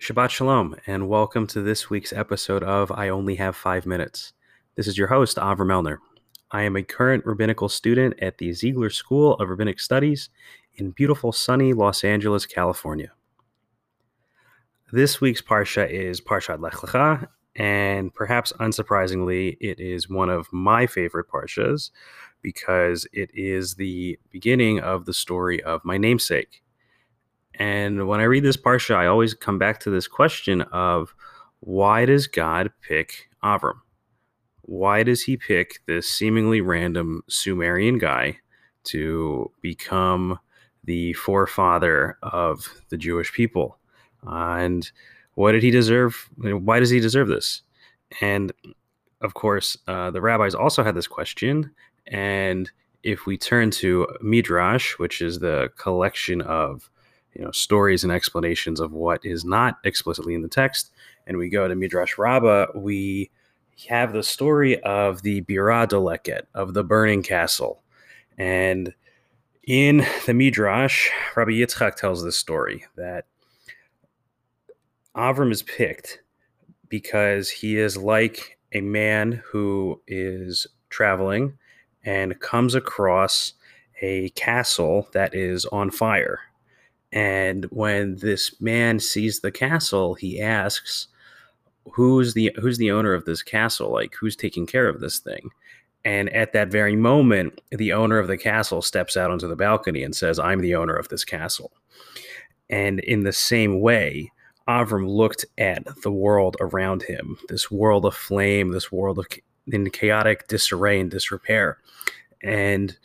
Shabbat Shalom, and welcome to this week's episode of I Only Have Five Minutes. This is your host, Avram Melner. I am a current rabbinical student at the Ziegler School of Rabbinic Studies in beautiful sunny Los Angeles, California. This week's Parsha is Parshat Lech Lecha, and perhaps unsurprisingly, it is one of my favorite Parshas because it is the beginning of the story of my namesake. And when I read this parsha, I always come back to this question of why does God pick Avram? Why does he pick this seemingly random Sumerian guy to become the forefather of the Jewish people? Uh, and what did he deserve? Why does he deserve this? And of course, uh, the rabbis also had this question. And if we turn to Midrash, which is the collection of you know stories and explanations of what is not explicitly in the text. And we go to midrash rabbah. We have the story of the Birah Deleket, of the burning castle. And in the midrash rabbi yitzchak tells this story that avram is picked because he is like a man who is traveling and comes across a castle that is on fire and when this man sees the castle, he asks, "Who's the who's the owner of this castle? Like who's taking care of this thing?" And at that very moment, the owner of the castle steps out onto the balcony and says, "I'm the owner of this castle." And in the same way, Avram looked at the world around him, this world of flame, this world of in chaotic disarray and disrepair, and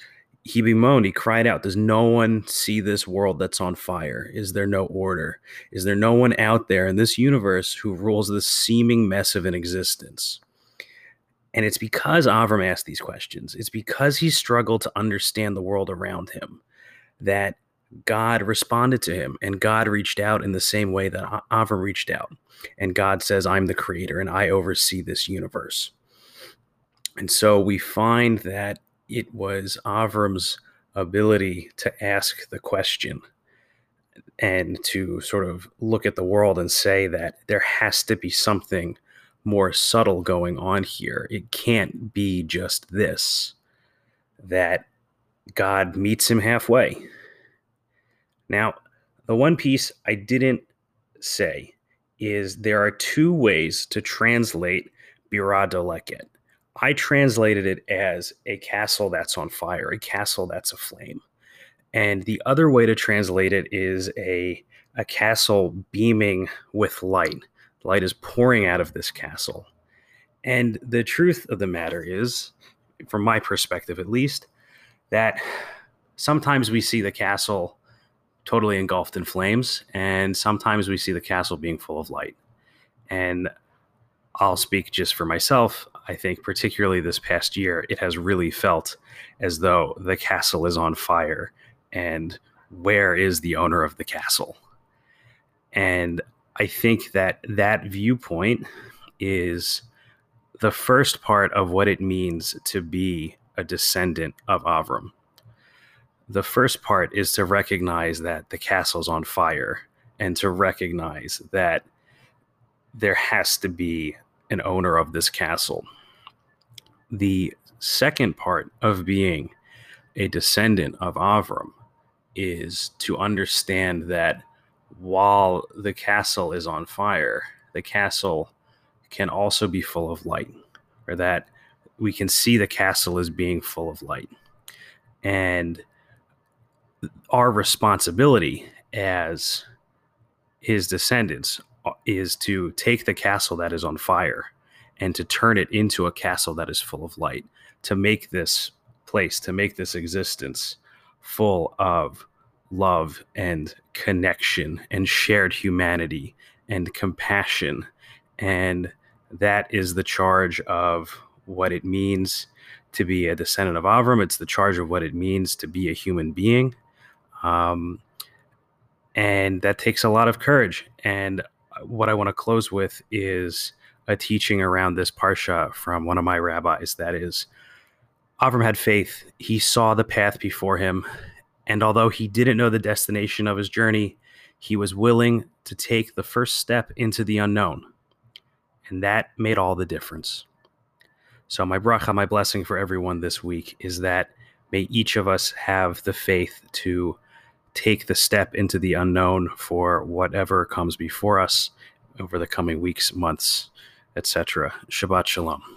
he bemoaned, he cried out, Does no one see this world that's on fire? Is there no order? Is there no one out there in this universe who rules this seeming mess of an existence? And it's because Avram asked these questions, it's because he struggled to understand the world around him that God responded to him and God reached out in the same way that Avram reached out. And God says, I'm the creator and I oversee this universe. And so we find that it was Avram's ability to ask the question and to sort of look at the world and say that there has to be something more subtle going on here. It can't be just this, that God meets him halfway. Now, the one piece I didn't say is there are two ways to translate Birah Deleket. I translated it as a castle that's on fire, a castle that's aflame. And the other way to translate it is a, a castle beaming with light. Light is pouring out of this castle. And the truth of the matter is, from my perspective at least, that sometimes we see the castle totally engulfed in flames, and sometimes we see the castle being full of light. And I'll speak just for myself. I think, particularly this past year, it has really felt as though the castle is on fire. And where is the owner of the castle? And I think that that viewpoint is the first part of what it means to be a descendant of Avram. The first part is to recognize that the castle's on fire and to recognize that there has to be an owner of this castle. The second part of being a descendant of Avram is to understand that while the castle is on fire, the castle can also be full of light, or that we can see the castle as being full of light. And our responsibility as his descendants is to take the castle that is on fire and to turn it into a castle that is full of light, to make this place, to make this existence full of love and connection and shared humanity and compassion. And that is the charge of what it means to be a descendant of Avram. It's the charge of what it means to be a human being. Um, and that takes a lot of courage. And what I want to close with is a teaching around this parsha from one of my rabbis. That is, Avram had faith. He saw the path before him, and although he didn't know the destination of his journey, he was willing to take the first step into the unknown. And that made all the difference. So, my bracha, my blessing for everyone this week is that may each of us have the faith to take the step into the unknown for whatever comes before us over the coming weeks, months, etc. Shabbat Shalom.